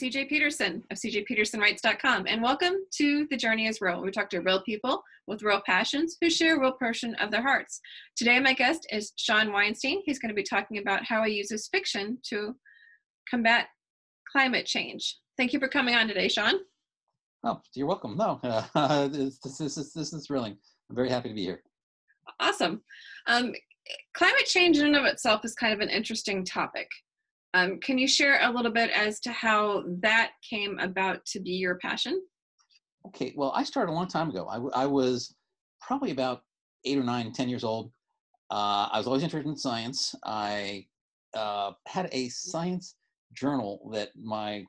CJ Peterson of cjpetersonwrites.com, and welcome to The Journey is Real. We talk to real people with real passions who share a real portion of their hearts. Today, my guest is Shawn Oueinsteen. He's going to be talking about how he uses fiction to combat climate change. Thank you for coming on today, Shawn. Oh, you're welcome. No, uh, this, this, is, this is thrilling. I'm very happy to be here. Awesome. Um, climate change in and of itself is kind of an interesting topic. Um, can you share a little bit as to how that came about to be your passion? Okay, well, I started a long time ago. I, I was probably about eight or nine, ten years old. Uh, I was always interested in science. I uh, had a science journal that my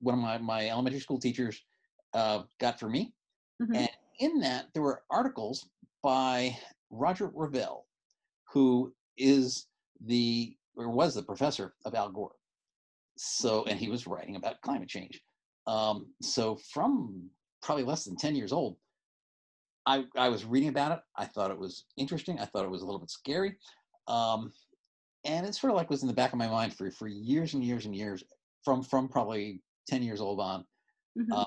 one of my, my elementary school teachers uh, got for me. Mm-hmm. And in that, there were articles by Roger Revelle, who is the or was the professor of Al Gore. So, and he was writing about climate change. Um, so, from probably less than 10 years old, I, I was reading about it. I thought it was interesting. I thought it was a little bit scary. Um, and it sort of like was in the back of my mind for, for years and years and years from, from probably 10 years old on. Mm-hmm. Um,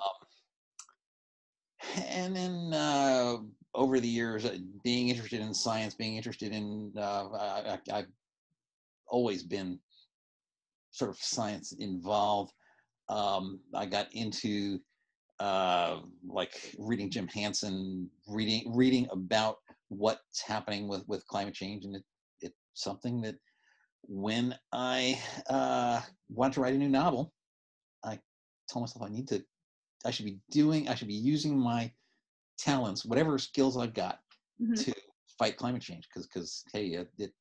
and then uh, over the years, uh, being interested in science, being interested in, uh, I, I, always been sort of science involved. Um, I got into uh, like reading Jim Hansen, reading reading about what's happening with with climate change, and it, it's something that when I uh, wanted to write a new novel, I told myself I need to, I should be doing, I should be using my talents, whatever skills I've got, mm-hmm. to fight climate change. Because because hey, it, it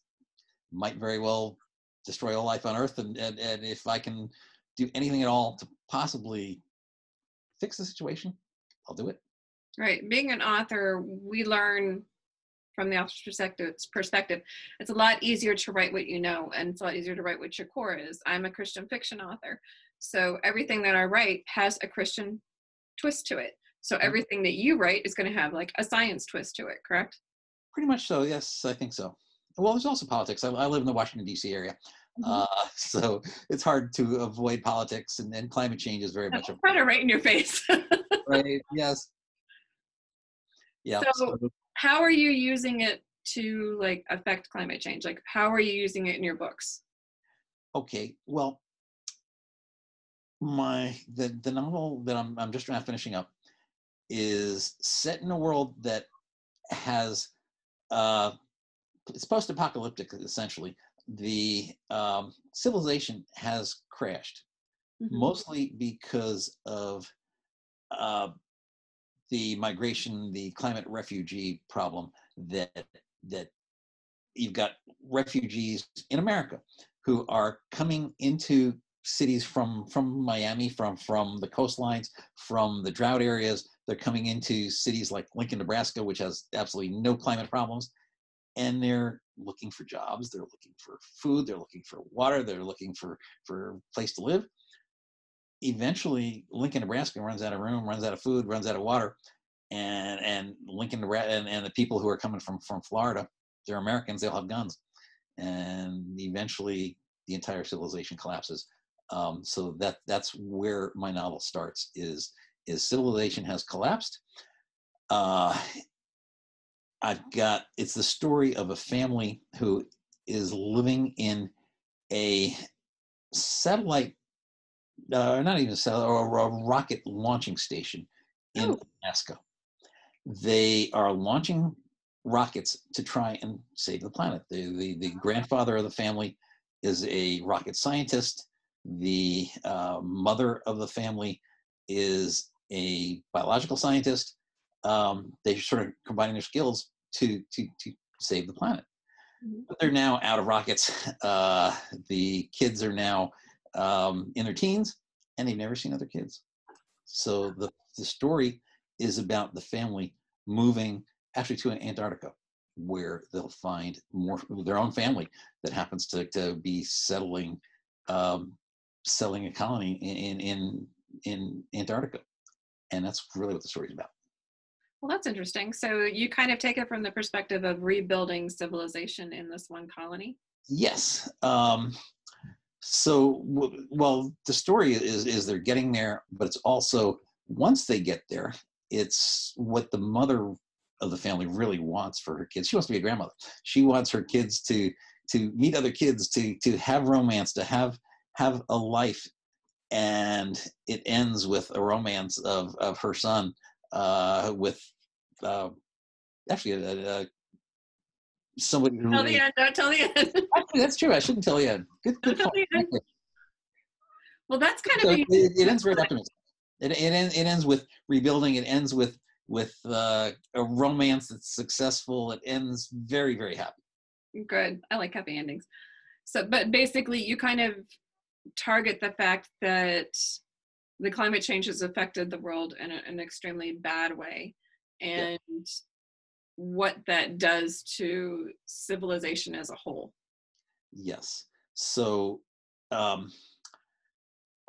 might very well destroy all life on Earth, and, and, and if I can do anything at all to possibly fix the situation, I'll do it. Right. Being an author, we learn from the author's perspective, perspective, it's a lot easier to write what you know, and it's a lot easier to write what your core is. I'm a Christian fiction author, so everything that I write has a Christian twist to it. So mm-hmm. everything that you write is going to have like a science twist to it, correct? Pretty much so. Yes, I think so well, there's also politics. I, I live in the Washington D.C. area, mm-hmm. uh, so it's hard to avoid politics, and, and climate change is very much a kind of right in your face. right. Yes. Yeah. So, so, how are you using it to like affect climate change? Like, how are you using it in your books? Okay. Well, my the the novel that I'm I'm just finishing up is set in a world that has uh, it's post-apocalyptic essentially. The um, civilization has crashed, mm-hmm. mostly because of uh, the migration, the climate refugee problem that that you've got refugees in America who are coming into cities from from Miami, from from the coastlines, from the drought areas. They're coming into cities like Lincoln, Nebraska, which has absolutely no climate problems, and they're looking for jobs they're looking for food they're looking for water they're looking for for a place to live. Eventually lincoln nebraska runs out of room runs out of food runs out of water and and lincoln and, and the people who are coming from from florida they're americans they'll have guns. And eventually the entire civilization collapses. Um, so that that's where my novel starts is is civilization has collapsed. Uh, I've got it's the story of a family who is living in a satellite, uh, not even a satellite, or a rocket launching station in oh. Alaska. They are launching rockets to try and save the planet. The, the, the grandfather of the family is a rocket scientist. The uh, mother of the family is a biological scientist um, they're sort of combining their skills to to to save the planet. Mm-hmm. But they're now out of rockets. Uh, the kids are now um, in their teens, and they've never seen other kids. So the the story is about the family moving actually to Antarctica, where they'll find more their own family that happens to to be settling, um, selling a colony in in in Antarctica, and that's really what the story's about. Well, that's interesting. So you kind of take it from the perspective of rebuilding civilization in this one colony. Yes. Um, so well the story is is they're getting there but it's also once they get there it's what the mother of the family really wants for her kids she wants to be a grandmother she wants her kids to to meet other kids to to have romance to have have a life and it ends with a romance of of her son uh with uh actually a, a somebody who Tell the end. Don't tell the end. Actually, that's true i shouldn't tell good, Don't good point. the end. Well, that's kind So of it, it ends very optimistic. It, it, en- it ends with rebuilding. It ends with with uh, a romance that's successful. It ends very very happy. good. I like happy endings. So, but basically, you kind of target the fact that the climate change has affected the world in a, an extremely bad way, and what that does to civilization as a whole. Yes. So um,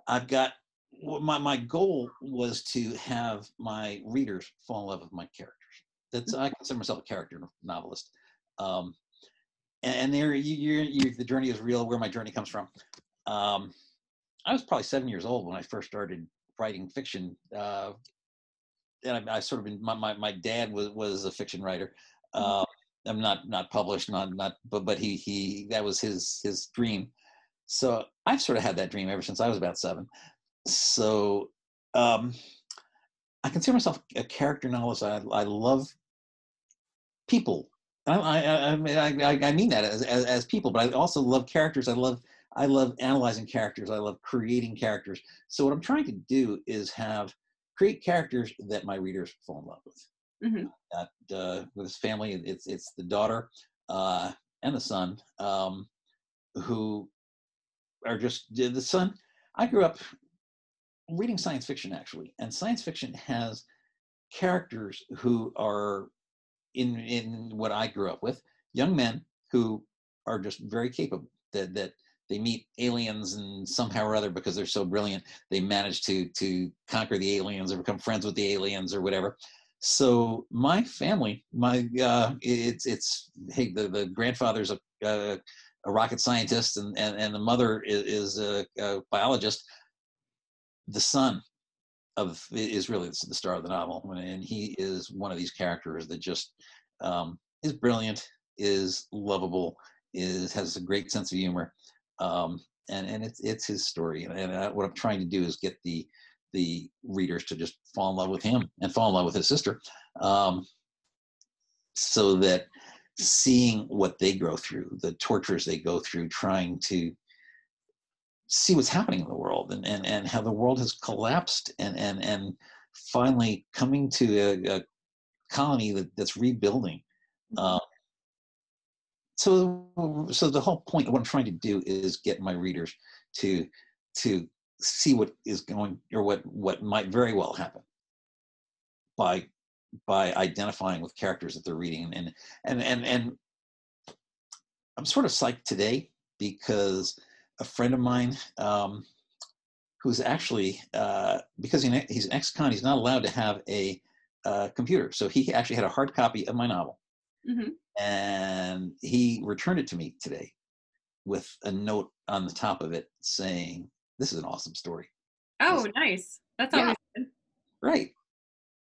I've got well, my my goal was to have my readers fall in love with my characters. That's I consider myself a character novelist. Um, and, and there, you, you're, you, the journey is real. Where my journey comes from. Um, I was probably seven years old when I first started writing fiction. Uh, and I, I sort of been my, my, my dad was was a fiction writer. Mhm. Uh, I'm not not published, not not but but he he that was his his dream. So I've sort of had that dream ever since I was about seven. So um, I consider myself a character novelist. I, I love people. I, I, I, I, I mean that as, as, as people, but I also love characters. I love I love analyzing characters. I love creating characters. So what I'm trying to do is have create characters that my readers fall in love with. Mhm. That uh, with his family, it's it's the daughter uh, and the son um, who are just the son. I grew up reading science fiction actually, and science fiction has characters who are in in what I grew up with, young men who are just very capable. That that they meet aliens and somehow or other because they're so brilliant, they manage to to conquer the aliens or become friends with the aliens or whatever. So my family, my uh, it's it's hey the the grandfather's a, a, rocket scientist and, and and the mother is, is a, a biologist. The son of is really the star of the novel, and he is one of these characters that just um, is brilliant, is lovable, is has a great sense of humor, um, and and it's it's his story. And, and uh, what I'm trying to do is get the the readers to just fall in love with him and fall in love with his sister, um, so that seeing what they go through, the tortures they go through, trying to see what's happening in the world and, and, and how the world has collapsed and, and, and finally coming to a, a colony that, that's rebuilding. Um, so, so the whole point of what I'm trying to do is get my readers to, to see what is going or what, what might very well happen by, by identifying with characters that they're reading. And, and, and, and I'm sort of psyched today because a friend of mine um, who's actually uh, because he, he's an ex-con, he's not allowed to have a uh, computer. So he actually had a hard copy of my novel, Mhm. and he returned it to me today with a note on the top of it saying, "This is an awesome story." Oh, nice. That's Yeah. good. Right.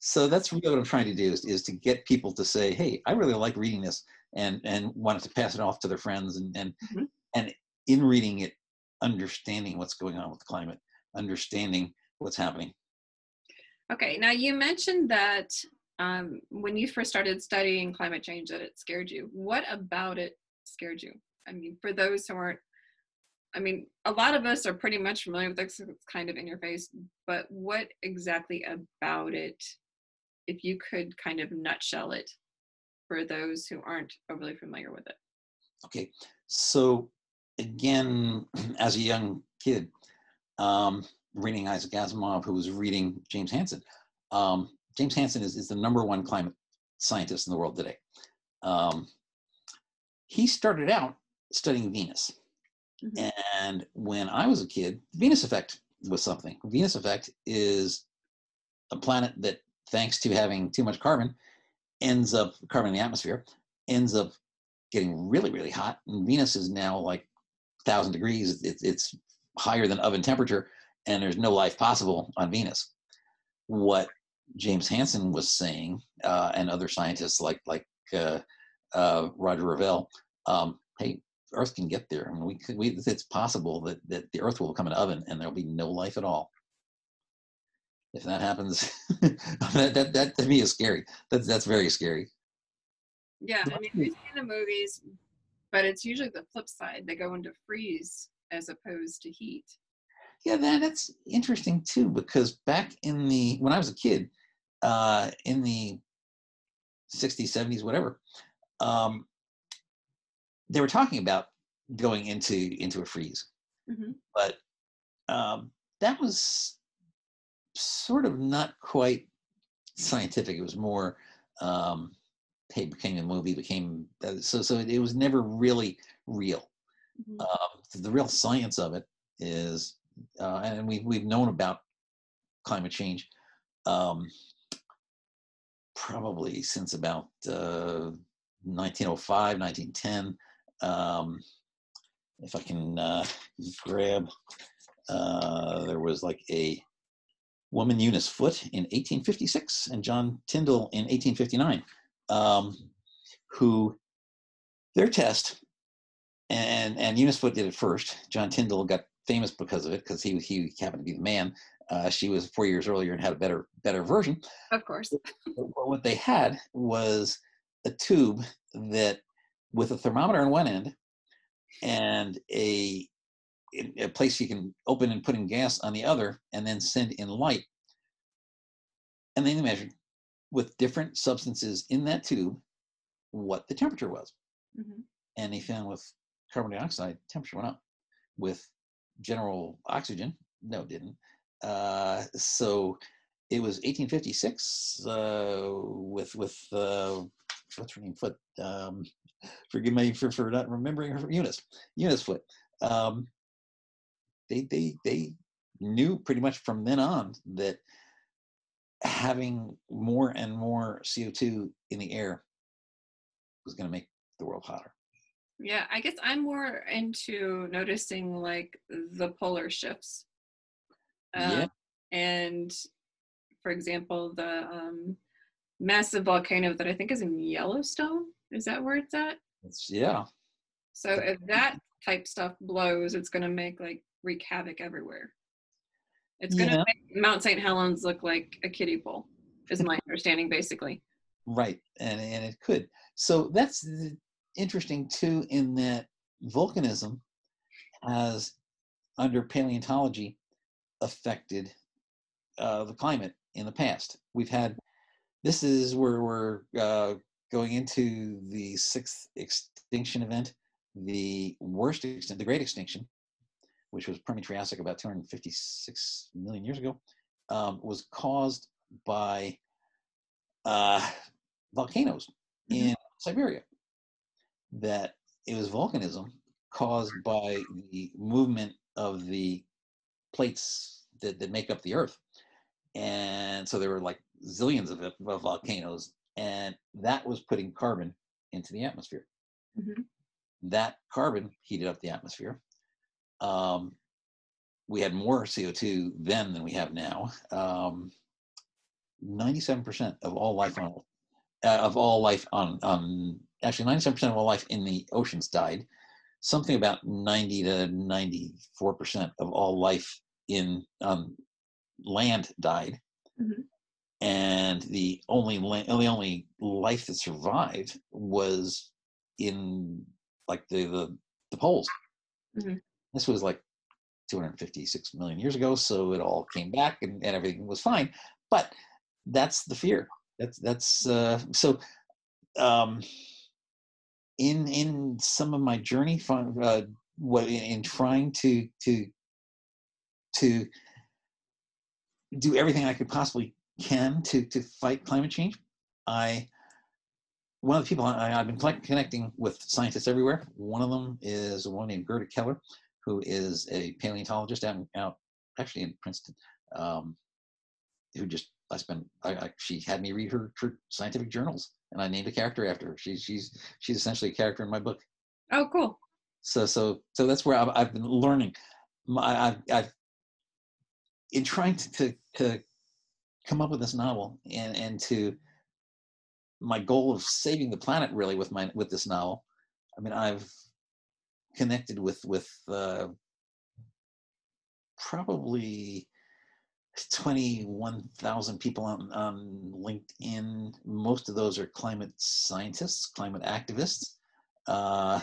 So that's really what I'm trying to do is, is to get people to say, "Hey, I really like reading this," and and wanted to pass it off to their friends, and and Mhm. and in reading it, understanding what's going on with the climate, understanding what's happening. Okay, now you mentioned that um, when you first started studying climate change, that it scared you. What about it scared you? I mean, for those who aren't, I mean, a lot of us are pretty much familiar with this. It's kind of in your face, but what exactly about it, if you could kind of nutshell it for those who aren't overly familiar with it? Okay, so again, as a young kid, um, reading Isaac Asimov, who was reading James Hansen. Um, James Hansen is, is the number one climate scientist in the world today. Um, he started out studying Venus. Mhm. And when I was a kid, Venus effect was something. Venus effect is a planet that, thanks to having too much carbon, ends up carbon in the atmosphere, ends up getting really, really hot. And Venus is now like thousand degrees. It, it's higher than oven temperature, and there's no life possible on Venus. What James Hansen was saying, uh, and other scientists like like uh, uh, Roger Revelle, um, hey, Earth can get there. I mean, we could, we, it's possible that, that the Earth will become an oven and there'll be no life at all. If that happens, that, that, that to me is scary. That's, that's very scary. Yeah, I mean, we've seen the movies, but it's usually the flip side. They go into freeze as opposed to heat. Yeah, that, that's interesting too, because back in the, when I was a kid, uh, in the 60s, 70s, whatever, um, they were talking about going into into a freeze, Mhm. but um, that was sort of not quite scientific. It was more um, hey, became a movie, became uh, so so it, was never really real. Mhm. Um, the real science of it is, uh, and we we've known about climate change um, probably since about uh, 1905, 1910 um, if I can uh, grab, uh, there was like a woman Eunice Foote in 1856 and John Tyndall in 1859, um, who their test, and and Eunice Foote did it first. John Tyndall got famous because of it because he he happened to be the man. Uh, she was four years earlier and had a better better version. Of course. But what they had was a tube that with a thermometer on one end and a a place you can open and put in gas on the other and then send in light and then they measured with different substances in that tube what the temperature was Mhm. and they found with carbon dioxide temperature went up with general oxygen no it didn't uh, so it was 1856 uh, with with uh, what's her name Foote um, forgive me for, for not remembering her Eunice Eunice Foote. Um, they they they knew pretty much from then on that having more and more CO2 in the air was going to make the world hotter. Yeah, I guess I'm more into noticing like the polar shifts. Yeah. Uh, And for example, the um, massive volcano that I think is in Yellowstone, is that where it's at? it's, yeah So if that type stuff blows, it's going to make like wreak havoc everywhere. It's going to Yeah. make Mount St. Helens look like a kiddie pool, is my understanding basically. Right, and and it could. So that's interesting too, in that volcanism has, under paleontology, affected uh, the climate in the past. We've had. This is where we're uh, going into the sixth extinction event, the worst extinction, the Great Extinction, which was Permian-Triassic about 256 million years ago, um, was caused by uh, volcanoes Mhm. in Siberia. That it was volcanism caused by the movement of the plates that, that make up the Earth. And so there were like zillions of, of volcanoes, and that was putting carbon into the atmosphere. Mhm. That carbon heated up the atmosphere. Um, we had more CO2 then than we have now. Um, 97% of all life on uh, of all life on on actually 97% of all life in the oceans died something about 90 to 94% of all life in um, land died Mhm. and the only la- the only life that survived was in like the the, the poles Mhm. this was like 256 million years ago so it all came back and, and everything was fine but that's the fear that's that's uh, so um in in some of my journey uh, what in, in trying to to to do everything I could possibly can to to fight climate change i one of the people I, i've been connecting with scientists everywhere one of them is a woman named Gerta Keller who is a paleontologist out, in- out actually in princeton um, who just I spent I, I she had me read her, her scientific journals and I named a character after her. She's she's she's essentially a character in my book. Oh, cool. So so so that's where I've, I've been learning. My, I've, I've in trying to, to to come up with this novel and and to my goal of saving the planet really with my with this novel. I mean, I've connected with with uh, probably 21,000 people on, on LinkedIn. Most of those are climate scientists, climate activists. Uh,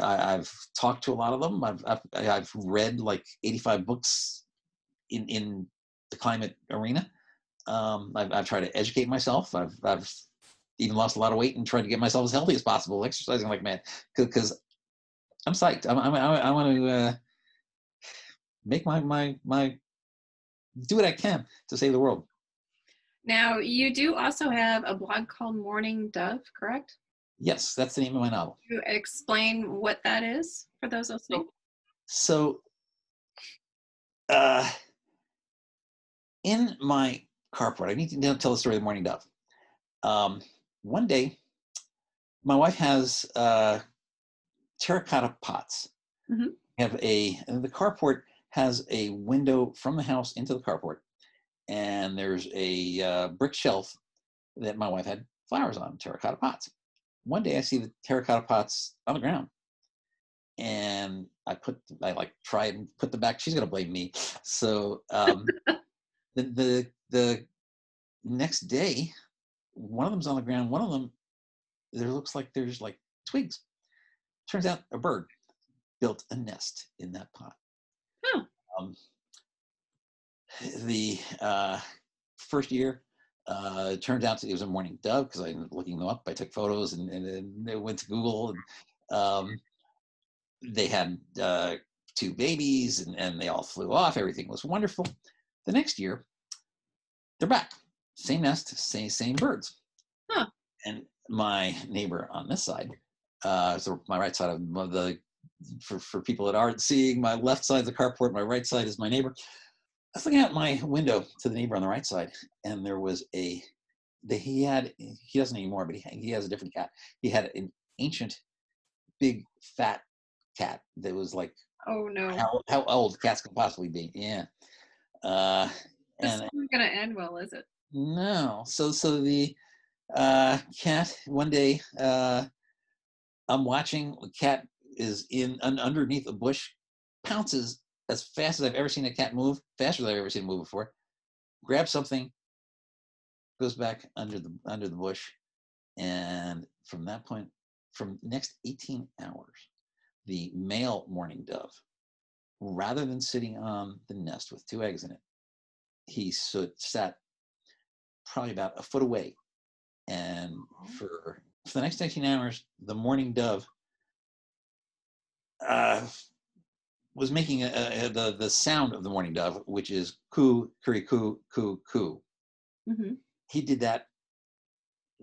I, have talked to a lot of them. I've, I've, I've read like 85 books in, in the climate arena. Um, I've, I've tried to educate myself. I've, I've even lost a lot of weight and tried to get myself as healthy as possible, exercising like mad. Because I'm psyched. I'm, I'm, I, I want to uh, make my my my do what I can to save the world. Now, you do also have a blog called Mourning Dove, correct? Yes, that's the name of my novel. Can you explain what that is for those listening? So, uh, in my carport, I need to tell the story of the Morning Dove. Um, one day, my wife has uh, terracotta pots. Mm-hmm. have a the carport has a window from the house into the carport, and there's a uh, brick shelf that my wife had flowers on, terracotta pots. One day I see the terracotta pots on the ground, and I put I like try and put them back. She's gonna blame me. So um, the the the next day, one of them's on the ground. One of them there looks like there's like twigs. Turns out a bird built a nest in that pot. Um, the uh, first year, uh, it turned out it was a mourning dove because I ended up looking them up. I took photos and, and, and they went to Google and um, they had uh, two babies and, and they all flew off. Everything was wonderful. The next year, they're back. Same nest, same same birds. Huh. And my neighbor on this side, uh, so my right side of the for, for people that aren't seeing, my left side is the carport, my right side is my neighbor. I was looking out my window to the neighbor on the right side, and there was a, the, he had, he doesn't anymore, but he, he has a different cat. He had an ancient, big, fat cat that was like, oh no, how, how old cats can possibly be. Yeah. Uh, and it's not going to end well, is it? No. So, so the uh, cat, one day, uh, I'm watching the cat is in un, underneath a bush, pounces as fast as I've ever seen a cat move, faster than I've ever seen it move before, grabs something, goes back under the under the bush, and from that point, from next 18 hours, the male mourning dove, rather than sitting on the nest with two eggs in it, he stood, sat probably about a foot away, and oh. for for the next 18 hours, the mourning dove uh, was making a, a, the the sound of the mourning dove, which is coo, curry, coo, coo, coo. Mm-hmm. He did that,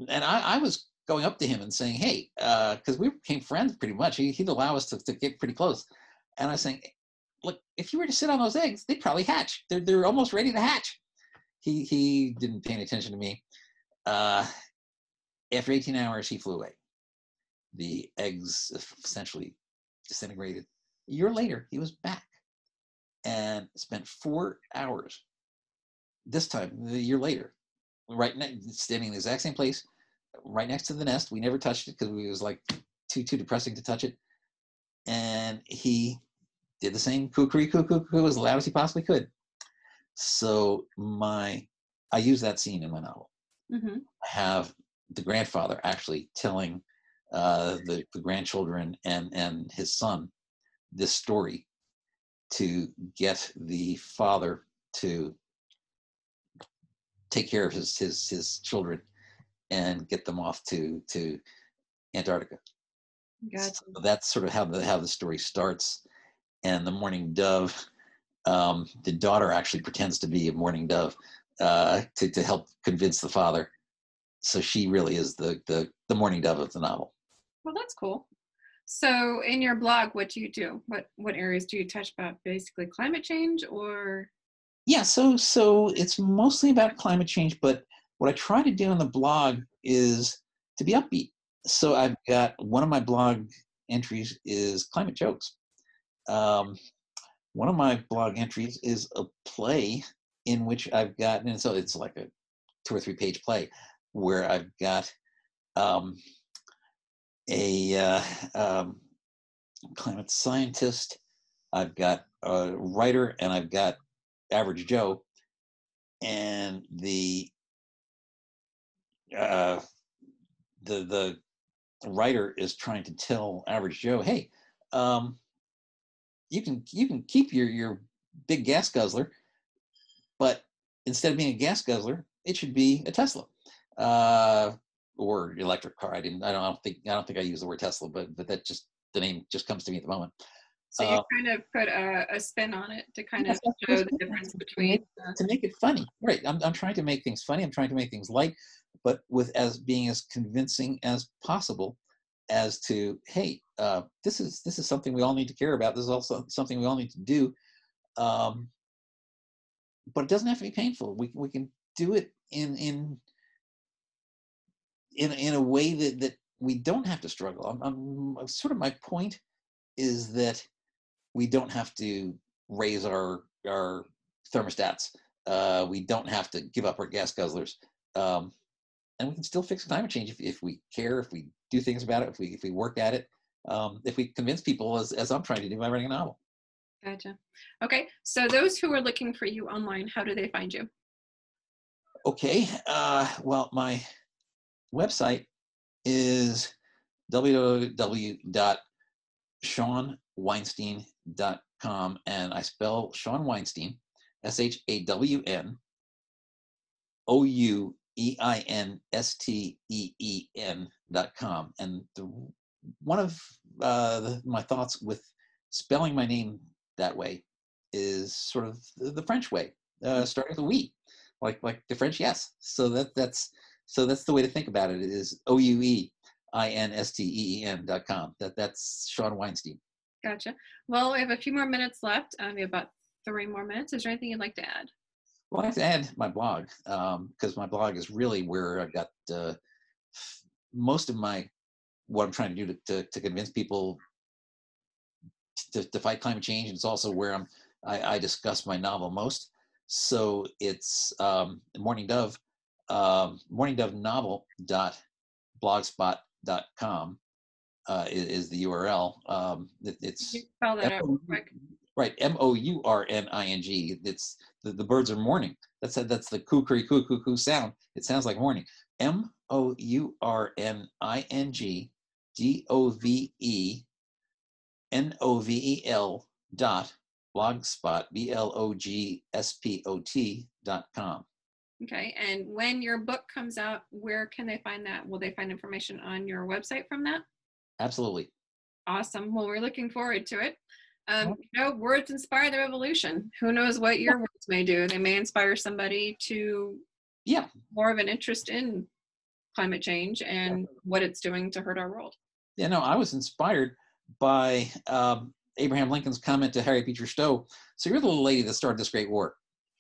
and I, I, was going up to him and saying, "Hey," because uh, we became friends pretty much. He, would allow us to, to get pretty close, and I was saying, "Look, if you were to sit on those eggs, they'd probably hatch. They're they're almost ready to hatch." He he didn't pay any attention to me. Uh, after 18 hours, he flew away. The eggs essentially disintegrated. A year later, he was back and spent four hours. This time, a year later, right next, standing in the exact same place, right next to the nest. We never touched it because it was like too too depressing to touch it. And he did the same kukri cuckoo as loud as he possibly could. So my, I use that scene in my novel. Mm-hmm. I have the grandfather actually telling uh, the, the grandchildren and, and his son this story to get the father to take care of his, his, his children and get them off to, to Antarctica. Gotcha. So that's sort of how the, how the story starts. And the mourning dove, um, the daughter actually pretends to be a mourning dove uh, to, to help convince the father. So she really is the, the, the mourning dove of the novel. Well, that's cool. So, in your blog, what do you do? What what areas do you touch about? Basically, climate change, or yeah. So so it's mostly about climate change, but what I try to do in the blog is to be upbeat. So I've got one of my blog entries is climate jokes. Um, one of my blog entries is a play in which I've got, and so it's like a two or three page play where I've got um, a uh, um, climate scientist, I've got a writer, and I've got average Joe, and the uh, the the writer is trying to tell average Joe, hey, um, you can you can keep your your big gas guzzler, but instead of being a gas guzzler, it should be a Tesla uh, or electric car. I didn't. I don't, I don't think. I don't think I use the word Tesla, but but that just the name just comes to me at the moment. So you uh, kind of put a, a, spin on it to kind of show the difference between to make it funny, right? I'm I'm trying to make things funny. I'm trying to make things light, but with as being as convincing as possible as to hey, uh, this is this is something we all need to care about. This is also something we all need to do. Um, but it doesn't have to be painful. We we can do it in in in in a way that that we don't have to struggle. I'm, I'm sort of my point is that we don't have to raise our our thermostats. Uh, we don't have to give up our gas guzzlers, um, and we can still fix climate change if, if we care, if we do things about it, if we if we work at it, um, if we convince people as as I'm trying to do by writing a novel. Gotcha. Okay, so those who are looking for you online, how do they find you? Okay, uh, well, my website is www.shawnoueinsteen.com, and I spell Shawn Oueinsteen, S H A W N O U E I N S T E E N com. And the, one of uh, the, my thoughts with spelling my name that way is sort of the, the French way, uh, mm. starting with a we, like like the French yes. So that that's so that's the way to think about it. Is O U E I N S T E E N dot com. That that's Shawn Oueinsteen. Gotcha. Well, we have a few more minutes left. Um, we have about three more minutes. Is there anything you'd like to add? Well, I have to add my blog because um, my blog is really where I've got uh, most of my what I'm trying to do to, to, to convince people to, to, fight climate change. And it's also where I'm I, I discuss my novel most. So it's um, Mourning Dove, um, Mourning Dove Novel dot blogspot.com uh, is, is the URL. Um, it, it's spell that out quick. Right, M O U R N I N G. It's the, the birds are mourning. That's a, that's the kukri coo coo coo sound. It sounds like morning. M O U R N I N G D O V E N O V E L dot blogspot B L O G S P O T dot com. Okay, and when your book comes out, where can they find that? Will they find information on your website from that? Absolutely. Awesome. Well, we're looking forward to it. Um, you know, words inspire the revolution. Who knows what your words may do? They may inspire somebody to yeah more of an interest in climate change and what it's doing to hurt our world. Yeah, no, I was inspired by um, Abraham Lincoln's comment to Harriet Beecher Stowe. So you're the little lady that started this great war.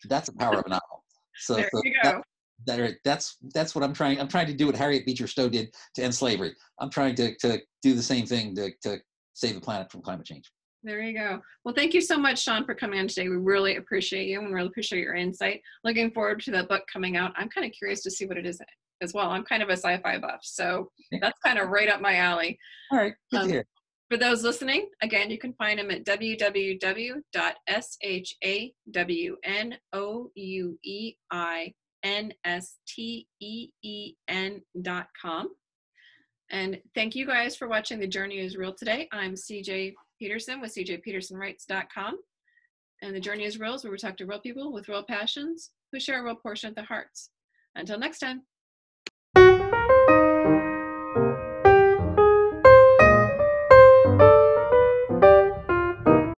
That's the power of a novel. So, there so you go. That, that, that's that's what I'm trying. I'm trying to do what Harriet Beecher Stowe did to end slavery. I'm trying to to do the same thing to to save the planet from climate change. There you go. Well, thank you so much, Shawn, for coming on today. We really appreciate you and we really appreciate your insight. Looking forward to the book coming out. I'm kind of curious to see what it is as well. I'm kind of a sci-fi buff, so that's kind of right up my alley. All right, good um, to hear. For those listening, again, you can find him at www.shawnoueinsteen.com. And thank you guys for watching The Journey is Real today. I'm CJ Peterson with cjpetersonwrites.com. And The Journey is Real where we talk to real people with real passions who share a real portion of their hearts. Until next time.